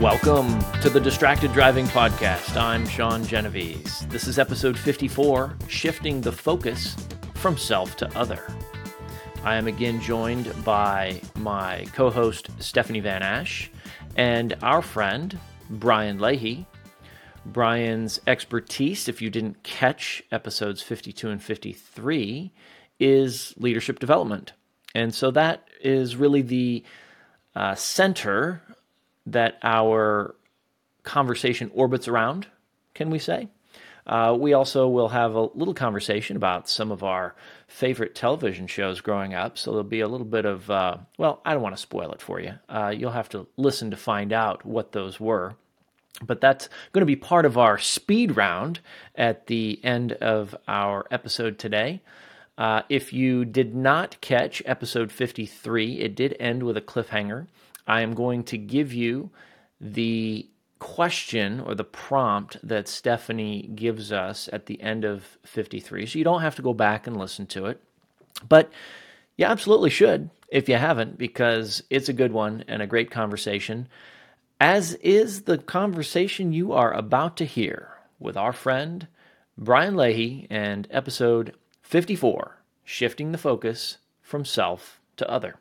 Welcome to the Distracted Driving Podcast. I'm Sean Genovese. This is episode 54 Shifting the Focus from Self to Other. I am again joined by my co host, Stephanie Van Ash, and our friend, Brian Leahy. Brian's expertise, if you didn't catch episodes 52 and 53, is leadership development. And so that is really the uh, center that our conversation orbits around, can we say? Uh, we also will have a little conversation about some of our favorite television shows growing up. So there'll be a little bit of, uh, well, I don't want to spoil it for you. Uh, you'll have to listen to find out what those were. But that's going to be part of our speed round at the end of our episode today. Uh, if you did not catch episode 53, it did end with a cliffhanger. I am going to give you the question or the prompt that Stephanie gives us at the end of 53. So you don't have to go back and listen to it. But you absolutely should if you haven't, because it's a good one and a great conversation, as is the conversation you are about to hear with our friend Brian Leahy and episode 54 Shifting the Focus from Self to Other.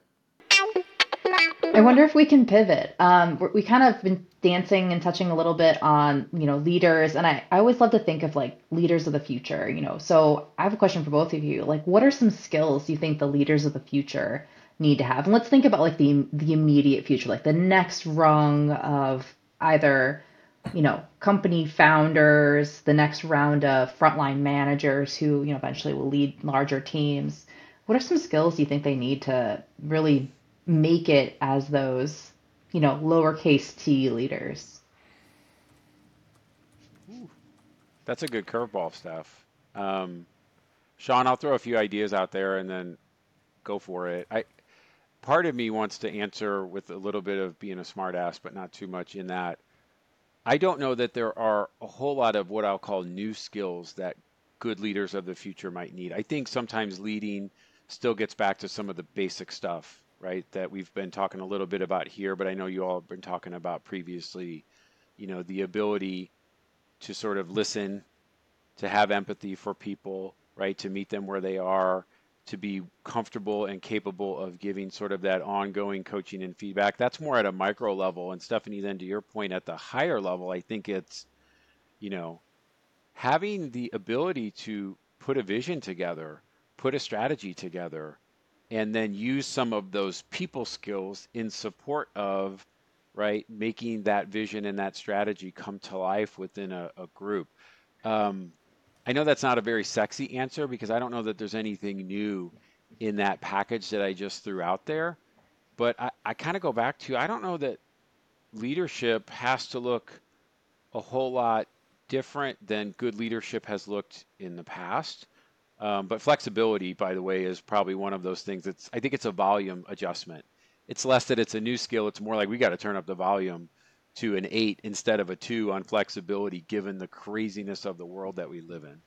I wonder if we can pivot. Um, we kind of been dancing and touching a little bit on, you know, leaders, and I, I always love to think of like leaders of the future, you know. So I have a question for both of you. Like, what are some skills you think the leaders of the future need to have? And let's think about like the the immediate future, like the next rung of either, you know, company founders, the next round of frontline managers who, you know, eventually will lead larger teams. What are some skills you think they need to really make it as those, you know, lowercase t leaders. That's a good curveball, Steph. Um, Sean, I'll throw a few ideas out there and then go for it. I part of me wants to answer with a little bit of being a smartass, but not too much in that. I don't know that there are a whole lot of what I'll call new skills that good leaders of the future might need. I think sometimes leading still gets back to some of the basic stuff right? That we've been talking a little bit about here, but I know you all have been talking about previously, you know, the ability to sort of listen, to have empathy for people, right? To meet them where they are, to be comfortable and capable of giving sort of that ongoing coaching and feedback. That's more at a micro level. And Stephanie, then to your point, at the higher level, I think it's, you know, having the ability to put a vision together, put a strategy together, and then use some of those people skills in support of right making that vision and that strategy come to life within a, a group. Um, i know that's not a very sexy answer because i don't know that there's anything new in that package that i just threw out there but i, I kind of go back to i don't know that leadership has to look a whole lot different than good leadership has looked in the past um, but flexibility, by the way, is probably one of those things. It's I think it's a volume adjustment. It's less that it's a new skill. It's more like we got to turn up the volume to an eight instead of a two on flexibility, given the craziness of the world that we live in.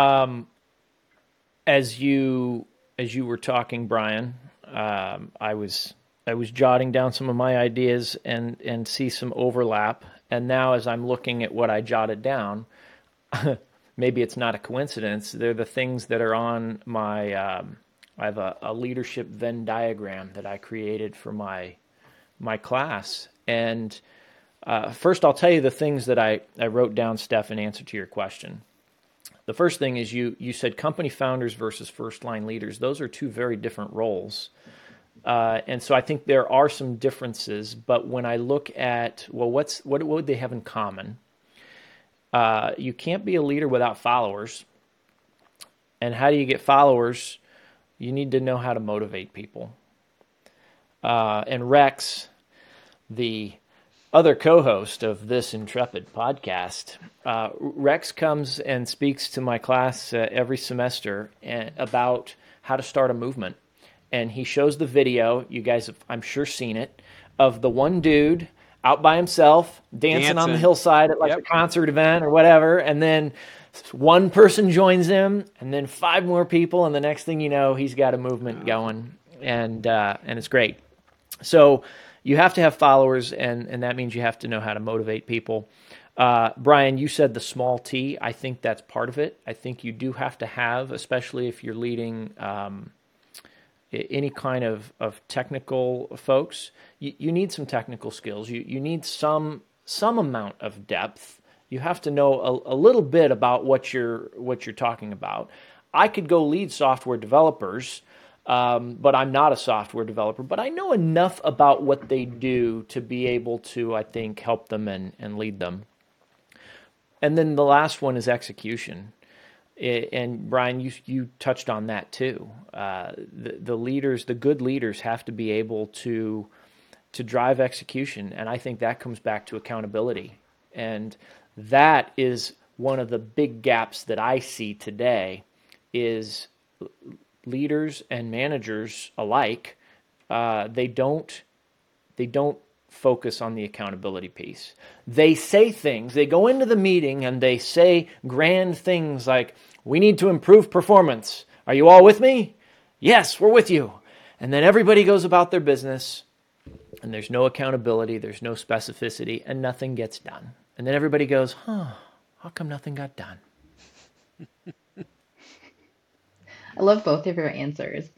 Um, as you as you were talking, Brian, um, I was I was jotting down some of my ideas and and see some overlap and now, as I'm looking at what I jotted down, maybe it's not a coincidence. They're the things that are on my. Um, I have a, a, leadership Venn diagram that I created for my my class. And uh, first, I'll tell you the things that I, I wrote down, Steph, in answer to your question. The first thing is you you said company founders versus first line leaders. Those are two very different roles. Uh, and so I think there are some differences, but when I look at well, what's what, what would they have in common? Uh, you can't be a leader without followers. And how do you get followers? You need to know how to motivate people. Uh, and Rex, the other co-host of this intrepid podcast, uh, Rex comes and speaks to my class uh, every semester uh, about how to start a movement and he shows the video. You guys have, I'm sure, seen it of the one dude out by himself dancing, dancing. on the hillside at like yep. a concert event or whatever, and then one person joins him, and then five more people, and the next thing you know, he's got a movement going. and uh, and it's great. So you have to have followers, and and that means you have to know how to motivate people. Uh, Brian, you said the small T. I think that's part of it. I think you do have to have, especially if you're leading um, any kind of, of technical folks, you, you need some technical skills. You, you need some some amount of depth. You have to know a, a little bit about what you're what you're talking about. I could go lead software developers, um, but I'm not a software developer. But I know enough about what they do to be able to, I think, help them and, and lead them. And then the last one is execution. And Brian, you you touched on that too. Uh, the the leaders, the good leaders, have to be able to to drive execution, and I think that comes back to accountability, and that is one of the big gaps that I see today is leaders and managers alike, uh, they don't they don't focus on the accountability piece. They say things, they go into the meeting and they say grand things like, We need to improve performance. Are you all with me? Yes, we're with you. And then everybody goes about their business and there's no accountability, there's no specificity, and nothing gets done. And then everybody goes, Huh, how come nothing got done? I love both of your answers.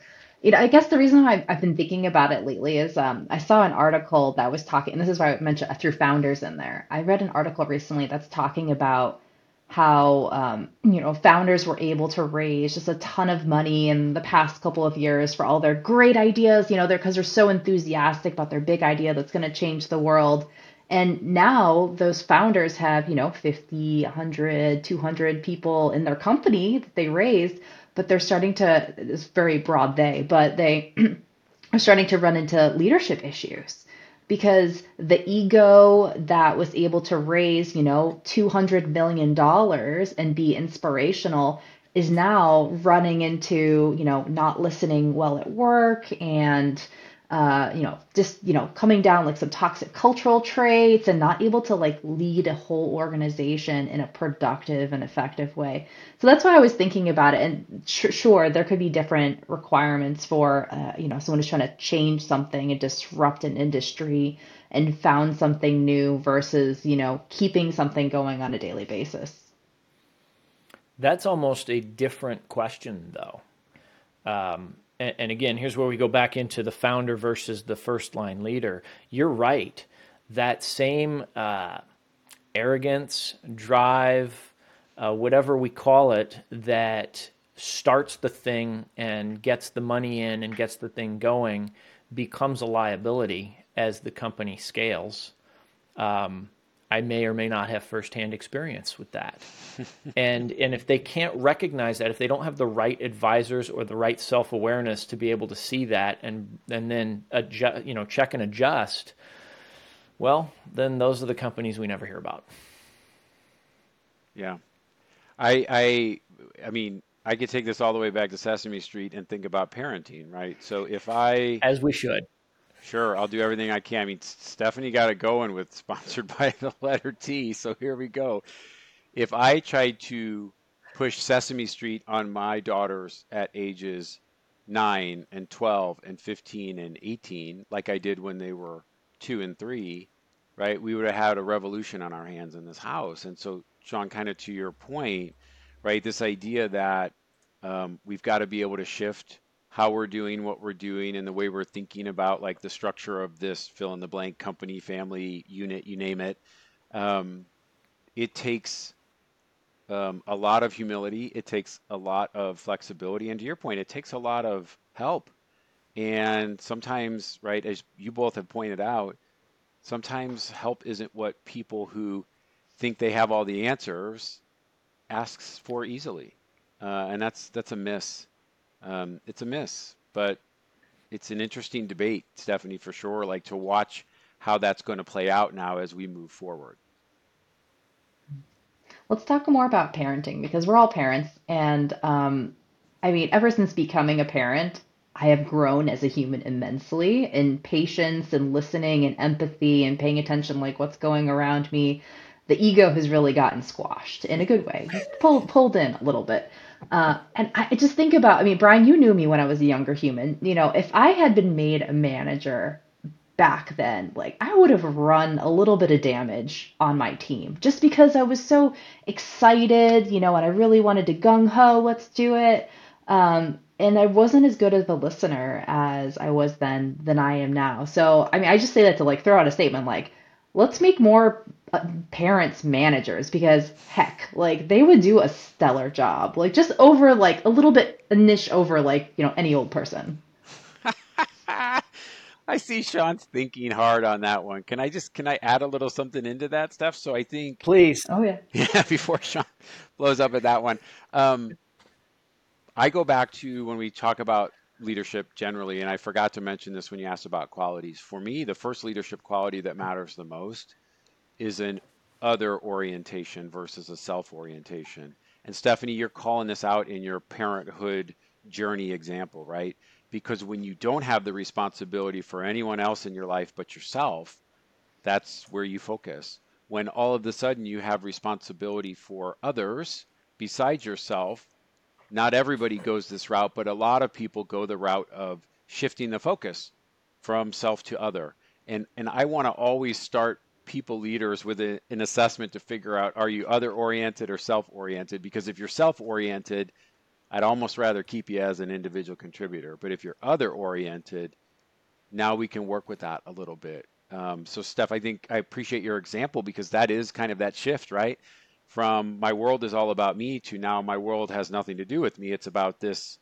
You know, I guess the reason why I've been thinking about it lately is um, I saw an article that was talking, and this is why I mentioned I threw founders in there. I read an article recently that's talking about how um, you know founders were able to raise just a ton of money in the past couple of years for all their great ideas. You know, they're because they're so enthusiastic about their big idea that's going to change the world. And now those founders have, you know, 50, 100, 200 people in their company that they raised but they're starting to it's very broad they but they are starting to run into leadership issues because the ego that was able to raise you know 200 million dollars and be inspirational is now running into you know not listening well at work and uh, you know, just, you know, coming down like some toxic cultural traits and not able to like lead a whole organization in a productive and effective way. So that's why I was thinking about it. And sh- sure, there could be different requirements for, uh, you know, someone who's trying to change something and disrupt an industry and found something new versus, you know, keeping something going on a daily basis. That's almost a different question, though. Um, and, and again, here's where we go back into the founder versus the first line leader. You're right. That same uh, arrogance, drive, uh, whatever we call it, that starts the thing and gets the money in and gets the thing going becomes a liability as the company scales. Um, I may or may not have firsthand experience with that. and and if they can't recognize that, if they don't have the right advisors or the right self awareness to be able to see that and and then adjust, you know, check and adjust, well, then those are the companies we never hear about. Yeah, I I I mean. I could take this all the way back to Sesame Street and think about parenting, right? So if I, as we should, Sure, I'll do everything I can. I mean, Stephanie got it going with sponsored by the letter T, so here we go. If I tried to push Sesame Street on my daughters at ages 9 and 12 and 15 and 18, like I did when they were 2 and 3, right, we would have had a revolution on our hands in this house. And so, Sean, kind of to your point, right, this idea that um, we've got to be able to shift how we're doing what we're doing and the way we're thinking about like the structure of this fill in the blank company, family, unit, you name it. Um, it takes um, a lot of humility. It takes a lot of flexibility. And to your point, it takes a lot of help. And sometimes, right, as you both have pointed out, sometimes help isn't what people who think they have all the answers asks for easily. Uh, and that's that's a miss um, it's a miss, but it's an interesting debate, Stephanie, for sure. Like to watch how that's going to play out now as we move forward. Let's talk more about parenting because we're all parents, and um, I mean, ever since becoming a parent, I have grown as a human immensely in patience and listening and empathy and paying attention, like what's going around me. The ego has really gotten squashed in a good way, pulled pulled in a little bit. Uh, and I just think about, I mean, Brian, you knew me when I was a younger human. You know, if I had been made a manager back then, like I would have run a little bit of damage on my team just because I was so excited, you know, and I really wanted to gung ho, let's do it. Um, and I wasn't as good as a listener as I was then than I am now. So, I mean, I just say that to like throw out a statement like, let's make more parents managers because heck, like they would do a stellar job. Like just over like a little bit a niche over like, you know, any old person. I see Sean's thinking hard on that one. Can I just can I add a little something into that stuff? So I think please. Oh yeah. Yeah, before Sean blows up at that one. Um, I go back to when we talk about leadership generally, and I forgot to mention this when you asked about qualities. For me, the first leadership quality that matters the most is an other orientation versus a self orientation. And Stephanie, you're calling this out in your parenthood journey example, right? Because when you don't have the responsibility for anyone else in your life but yourself, that's where you focus. When all of a sudden you have responsibility for others besides yourself, not everybody goes this route, but a lot of people go the route of shifting the focus from self to other. And and I want to always start people leaders with a, an assessment to figure out are you other oriented or self oriented? Because if you're self oriented, I'd almost rather keep you as an individual contributor. But if you're other oriented, now we can work with that a little bit. Um, so, Steph, I think I appreciate your example because that is kind of that shift, right? from my world is all about me to now my world has nothing to do with me. It's about this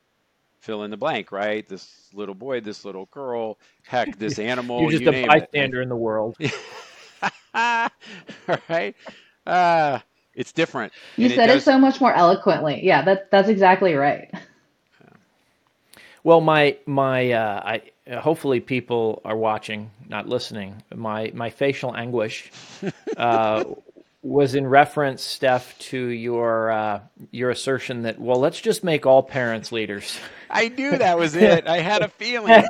fill in the blank, right? This little boy, this little girl, heck, this animal. You're just you a bystander in the world. right? Uh, it's different. You said it, does... it, so much more eloquently. Yeah, that that's exactly right. Well, my my uh, I hopefully people are watching, not listening. My my facial anguish uh, was in reference, Steph, to your uh, your assertion that well, let's just make all parents leaders. I knew that was it. I had a feeling.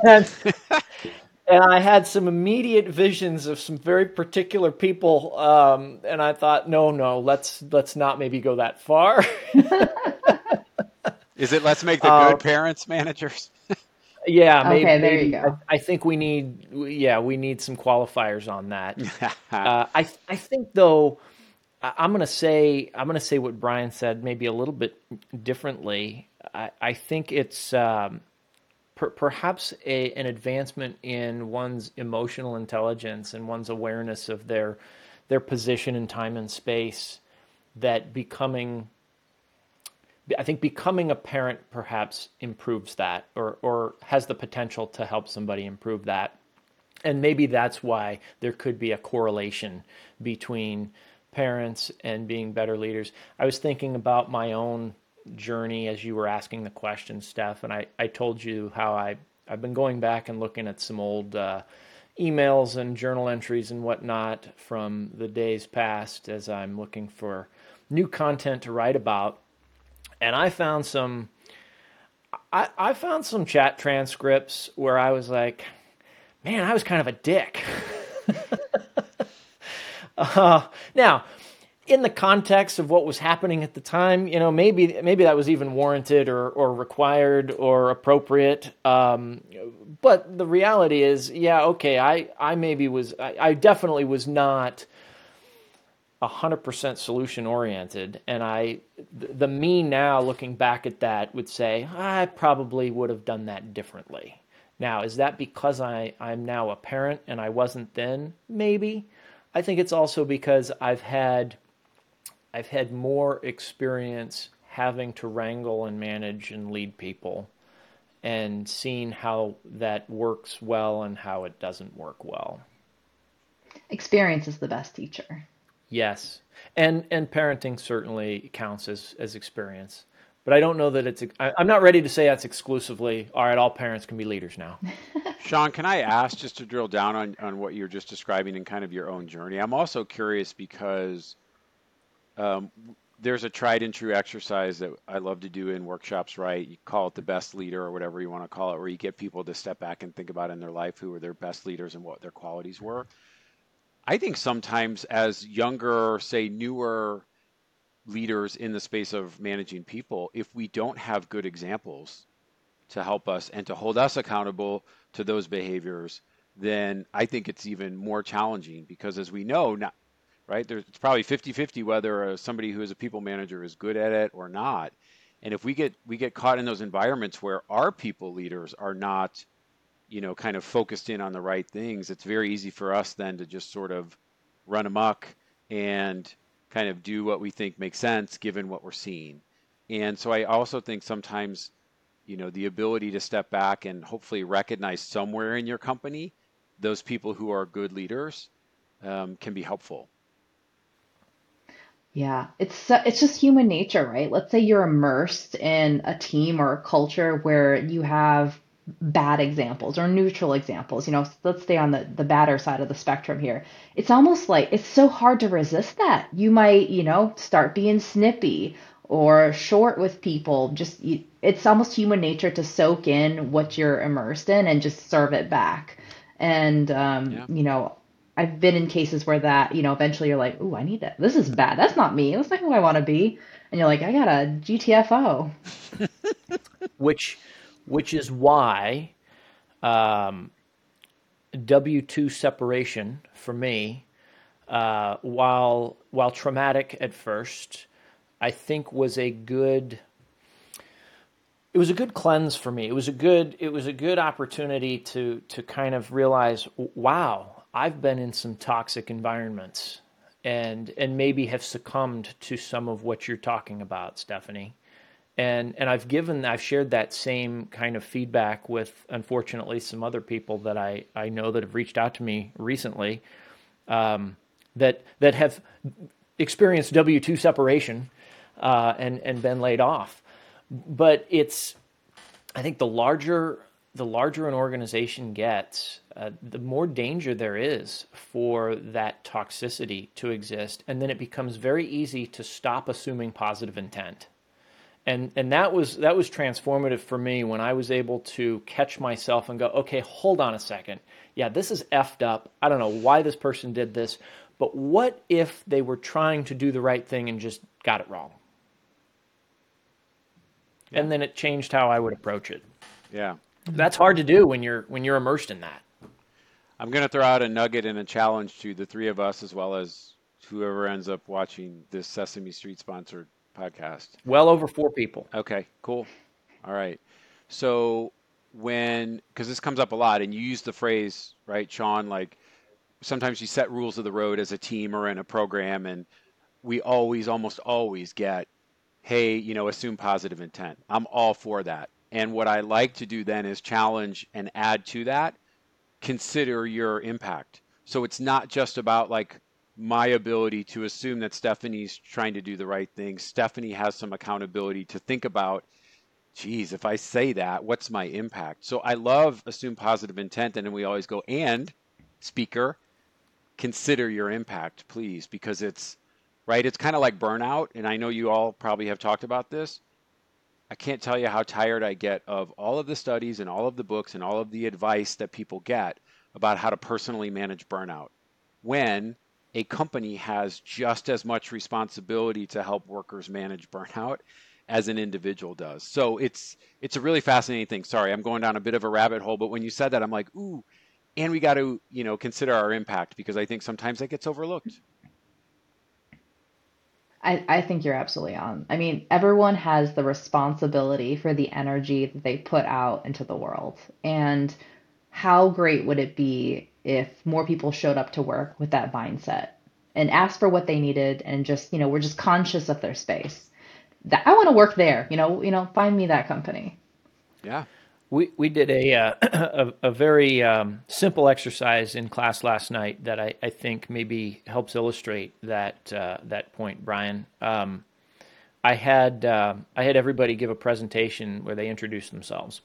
And, and, I had some immediate visions of some very particular people, um, and I thought, no, no, let's let's not maybe go that far. Is it let's make the good uh, parents managers? Yeah, maybe, okay, there you go. I, I, think we need, yeah, we need some qualifiers on that. uh, I, I think though, I'm going to say I'm going to say what Brian said, maybe a little bit differently. I, I think it's um, per, perhaps a, an advancement in one's emotional intelligence and one's awareness of their their position in time and space. That becoming, I think, becoming a parent perhaps improves that, or or has the potential to help somebody improve that. And maybe that's why there could be a correlation between parents and being better leaders. I was thinking about my own journey as you were asking the question, Steph, and I, I told you how I, I've been going back and looking at some old uh, emails and journal entries and whatnot from the days past as I'm looking for new content to write about. And I found some I, I found some chat transcripts where I was like, man, I was kind of a dick. Uh, now, in the context of what was happening at the time, you know, maybe maybe that was even warranted or, or required or appropriate. Um, but the reality is, yeah, okay, I, I maybe was, I, I definitely was not 100% solution oriented. And I, the me now looking back at that would say, I probably would have done that differently. Now, is that because I, I'm now a parent and I wasn't then? Maybe. I think it's also because I've had I've had more experience having to wrangle and manage and lead people and seeing how that works well and how it doesn't work well. Experience is the best teacher. Yes. And and parenting certainly counts as as experience. But I don't know that it's. I, I'm not ready to say that's exclusively. All right, all parents can be leaders now. Sean, can I ask just to drill down on, on what you're just describing and kind of your own journey? I'm also curious because um, there's a tried and true exercise that I love to do in workshops, right? You call it the best leader or whatever you want to call it, where you get people to step back and think about in their life who were their best leaders and what their qualities were. I think sometimes as younger, say newer leaders in the space of managing people if we don't have good examples to help us and to hold us accountable to those behaviors then i think it's even more challenging because as we know not right there's it's probably 50-50 whether uh, somebody who is a people manager is good at it or not and if we get we get caught in those environments where our people leaders are not you know kind of focused in on the right things it's very easy for us then to just sort of run amok and kind of do what we think makes sense given what we're seeing. And so I also think sometimes, you know, the ability to step back and hopefully recognize somewhere in your company those people who are good leaders um, can be helpful. Yeah, it's it's just human nature, right? Let's say you're immersed in a team or a culture where you have bad examples or neutral examples. You know, let's stay on the the badder side of the spectrum here. It's almost like it's so hard to resist that. You might, you know, start being snippy or short with people. Just it's almost human nature to soak in what you're immersed in and just serve it back. And um, yeah. you know, I've been in cases where that, you know, eventually you're like, "Ooh, I need that. This is bad. That's not me. That's not who I want to be." And you're like, "I got a GTFO." Which which is why um, W two separation for me, uh, while while traumatic at first, I think was a good. It was a good cleanse for me. It was a good. It was a good opportunity to to kind of realize, wow, I've been in some toxic environments, and and maybe have succumbed to some of what you're talking about, Stephanie. And and I've given I've shared that same kind of feedback with unfortunately some other people that I I know that have reached out to me recently um, that that have experienced W two separation uh, and and been laid off, but it's I think the larger the larger an organization gets, uh, the more danger there is for that toxicity to exist, and then it becomes very easy to stop assuming positive intent and and that was that was transformative for me when I was able to catch myself and go, okay, hold on a second. Yeah, this is effed up. I don't know why this person did this, but what if they were trying to do the right thing and just got it wrong? Yeah. And then it changed how I would approach it. Yeah. Mm-hmm. That's hard to do when you're when you're immersed in that. I'm going to throw out a nugget and a challenge to the three of us as well as whoever ends up watching this Sesame Street sponsored podcast? Well over four people. Okay, cool. All right. So when because this comes up a lot, and you use the phrase right, Sean, like sometimes you set rules of the road as a team or in a program, and we always, almost always get, hey, you know, assume positive intent. I'm all for that. And what I like to do then is challenge and add to that, consider your impact. So it's not just about like my ability to assume that Stephanie's trying to do the right thing. Stephanie has some accountability to think about, geez, if I say that, what's my impact? So I love assume positive intent. And then we always go, and speaker, consider your impact, please, because it's right. It's kind of like burnout. And I know you all probably have talked about this. I can't tell you how tired I get of all of the studies and all of the books and all of the advice that people get about how to personally manage burnout when a company has just as much responsibility to help workers manage burnout as an individual does. So it's it's a really fascinating thing. Sorry, I'm going down a bit of a rabbit hole, but when you said that, I'm like, ooh, and we got to you know consider our impact because I think sometimes that gets overlooked. I, I think you're absolutely on. I mean, everyone has the responsibility for the energy that they put out into the world. And how great would it be if more people showed up to work with that mindset and asked for what they needed and just, you know, we're just conscious of their space. That I want to work there, you know, you know, find me that company. Yeah. We, we did a, uh, a, a, very um, simple exercise in class last night that I, I think maybe helps illustrate that uh, that point, Brian. Um, I had uh, I had everybody give a presentation where they introduced themselves,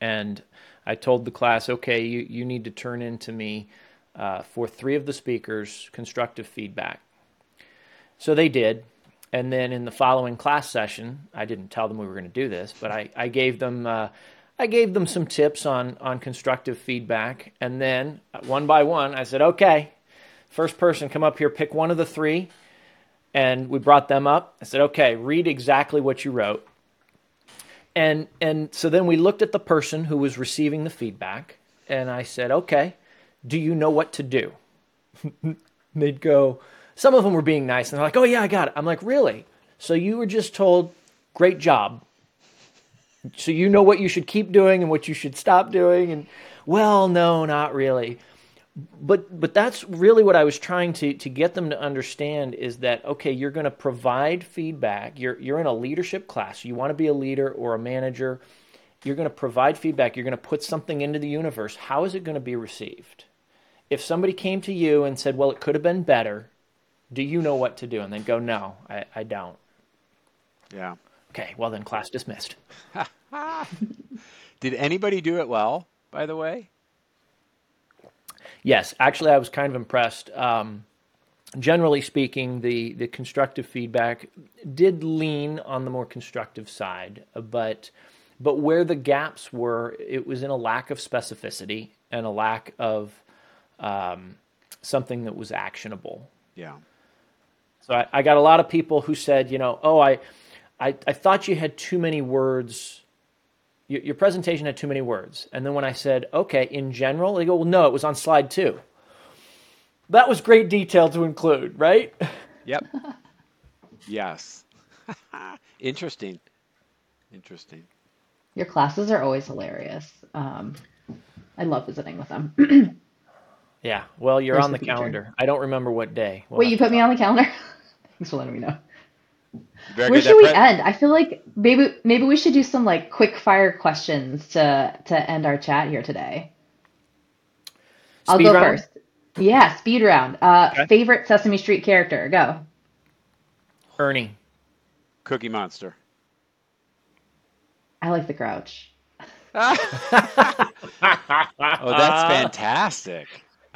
and I told the class, okay, you, you need to turn in to me uh, for three of the speakers constructive feedback. So they did. And then in the following class session, I didn't tell them we were going to do this, but I, I gave them uh, I gave them some tips on on constructive feedback. And then uh, one by one, I said, okay, first person come up here, pick one of the three, and we brought them up. I said, "Okay, read exactly what you wrote." And and so then we looked at the person who was receiving the feedback, and I said, "Okay, do you know what to do?" They'd go. Some of them were being nice, and they're like, "Oh yeah, I got it." I'm like, "Really?" So you were just told, "Great job." So you know what you should keep doing and what you should stop doing, and well, no, not really but but that's really what I was trying to to get them to understand is that okay, you're going to provide feedback. You're you're in a leadership class. You want to be a leader or a manager. You're going to provide feedback. You're going to put something into the universe. How is it going to be received? If somebody came to you and said, "Well, it could have been better," do you know what to do? And they'd go, "No, I, I don't." Yeah. Okay. Well, then class dismissed. Did anybody do it well? By the way. Yes, actually, I was kind of impressed. Um, generally speaking, the the constructive feedback did lean on the more constructive side, but but where the gaps were, it was in a lack of specificity and a lack of um, something that was actionable. Yeah. So I, I, got a lot of people who said, you know, oh, I, I, I thought you had too many words your, your presentation had too many words. And then when I said, okay, in general, they go, well, no, it was on slide two. That was great detail to include, right? Yep. yes. Interesting. Interesting. Your classes are always hilarious. Um, I love visiting with them. yeah. Well, you're on the, the calendar. I don't remember what day. We'll Wait, you put me on the calendar? Thanks for letting me know. Where should we pre- end? I feel like maybe maybe we should do some like quick fire questions to to end our chat here today. I'll go round? first. Yeah, speed round. Uh, okay. Favorite Sesame Street character? Go. Ernie. Cookie Monster. I like the Grouch. oh, that's fantastic.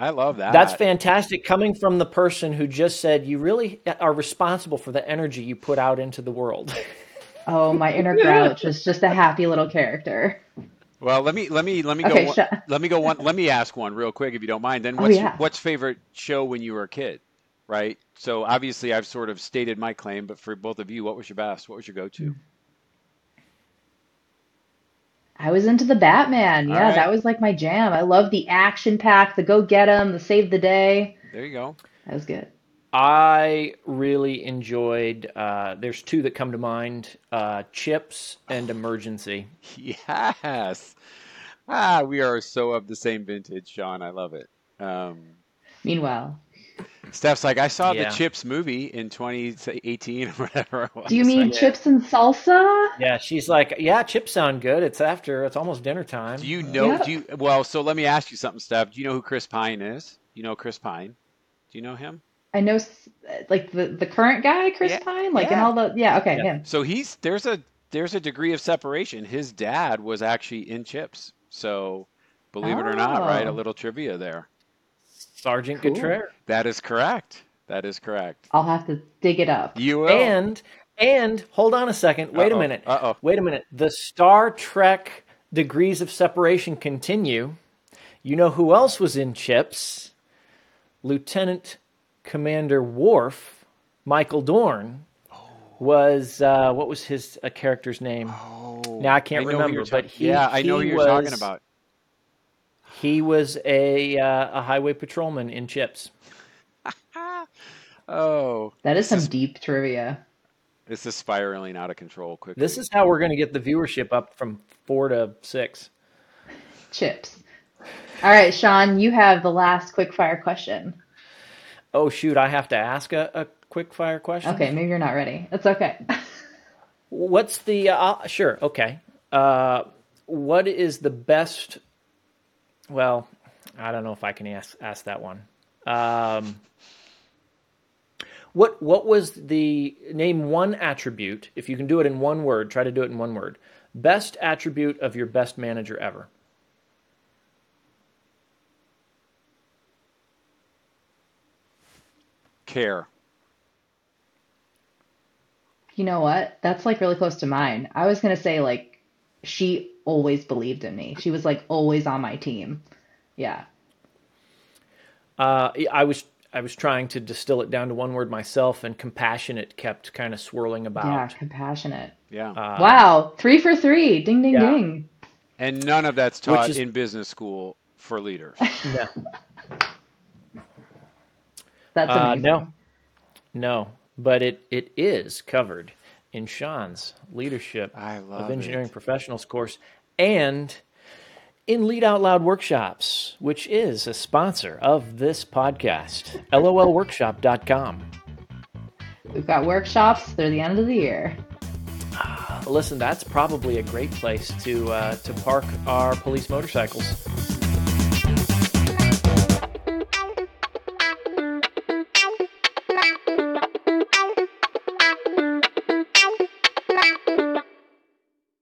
I love that. That's fantastic coming from the person who just said you really are responsible for the energy you put out into the world. oh, my inner grouch is just a happy little character. Well, let me let me let me okay, go. One, let me go one. Let me ask one real quick, if you don't mind. Then, oh, what's oh, yeah. what's favorite show when you were a kid? Right. So obviously, I've sort of stated my claim, but for both of you, what was your best? What was your go-to? I was into the Batman. Yeah, right. that was like my jam. I love the action pack, the go get 'em, the save the day. There you go. That was good. I really enjoyed. Uh, there's two that come to mind: uh, Chips and Emergency. Yes. Ah, we are so of the same vintage, Sean. I love it. Um, Meanwhile, Steph's like, I saw yeah. the Chips movie in 2018 or whatever. Do you mean like, chips and salsa? Yeah, she's like, yeah, chips sound good. It's after, it's almost dinner time. Do you know? Do you? Well, so let me ask you something, Steph. Do you know who Chris Pine is? You know Chris Pine? Do you know him? I know, like the the current guy, Chris yeah. Pine, like yeah. and all the yeah. Okay, yeah. him. So he's there's a there's a degree of separation. His dad was actually in Chips, so believe oh. it or not, right? A oh. little trivia there. Sergeant cool. That is correct. That is correct. I'll have to dig it up. You will. And and hold on a second. Wait Uh-oh. a minute. Uh-oh. Wait a minute. The Star Trek degrees of separation continue. You know who else was in Chips? Lieutenant Commander Worf, Michael Dorn, was uh, what was his uh, character's name? Oh, now I can't I remember, but he yeah, I know who you're was, talking about. He was a uh, a highway patrolman in Chips. oh, that is some is, deep trivia. This is spiraling out of control quickly. This is how we're going to get the viewership up from four to six. Chips. All right, Sean, you have the last quick fire question. Oh shoot, I have to ask a, a quick fire question. Okay, maybe you're not ready. It's okay. What's the uh, sure? Okay. Uh, what is the best well, I don't know if I can ask ask that one. Um, what what was the name one attribute? If you can do it in one word, try to do it in one word. Best attribute of your best manager ever. Care. You know what? That's like really close to mine. I was gonna say like she always believed in me. She was like always on my team. Yeah. Uh, I was I was trying to distill it down to one word myself, and compassionate kept kind of swirling about. Yeah, compassionate. Yeah. Uh, Wow, three for three. Ding, ding, yeah. ding. And none of that's taught is- in business school for leaders. no, That's uh, no, no, but it it is covered in Sean's leadership I love of engineering it. professionals course and in Lead Out Loud Workshops, which is a sponsor of this podcast. LOLworkshop.com. We've got workshops. They're the end of the year. Listen, that's probably a great place to uh, to park our police motorcycles.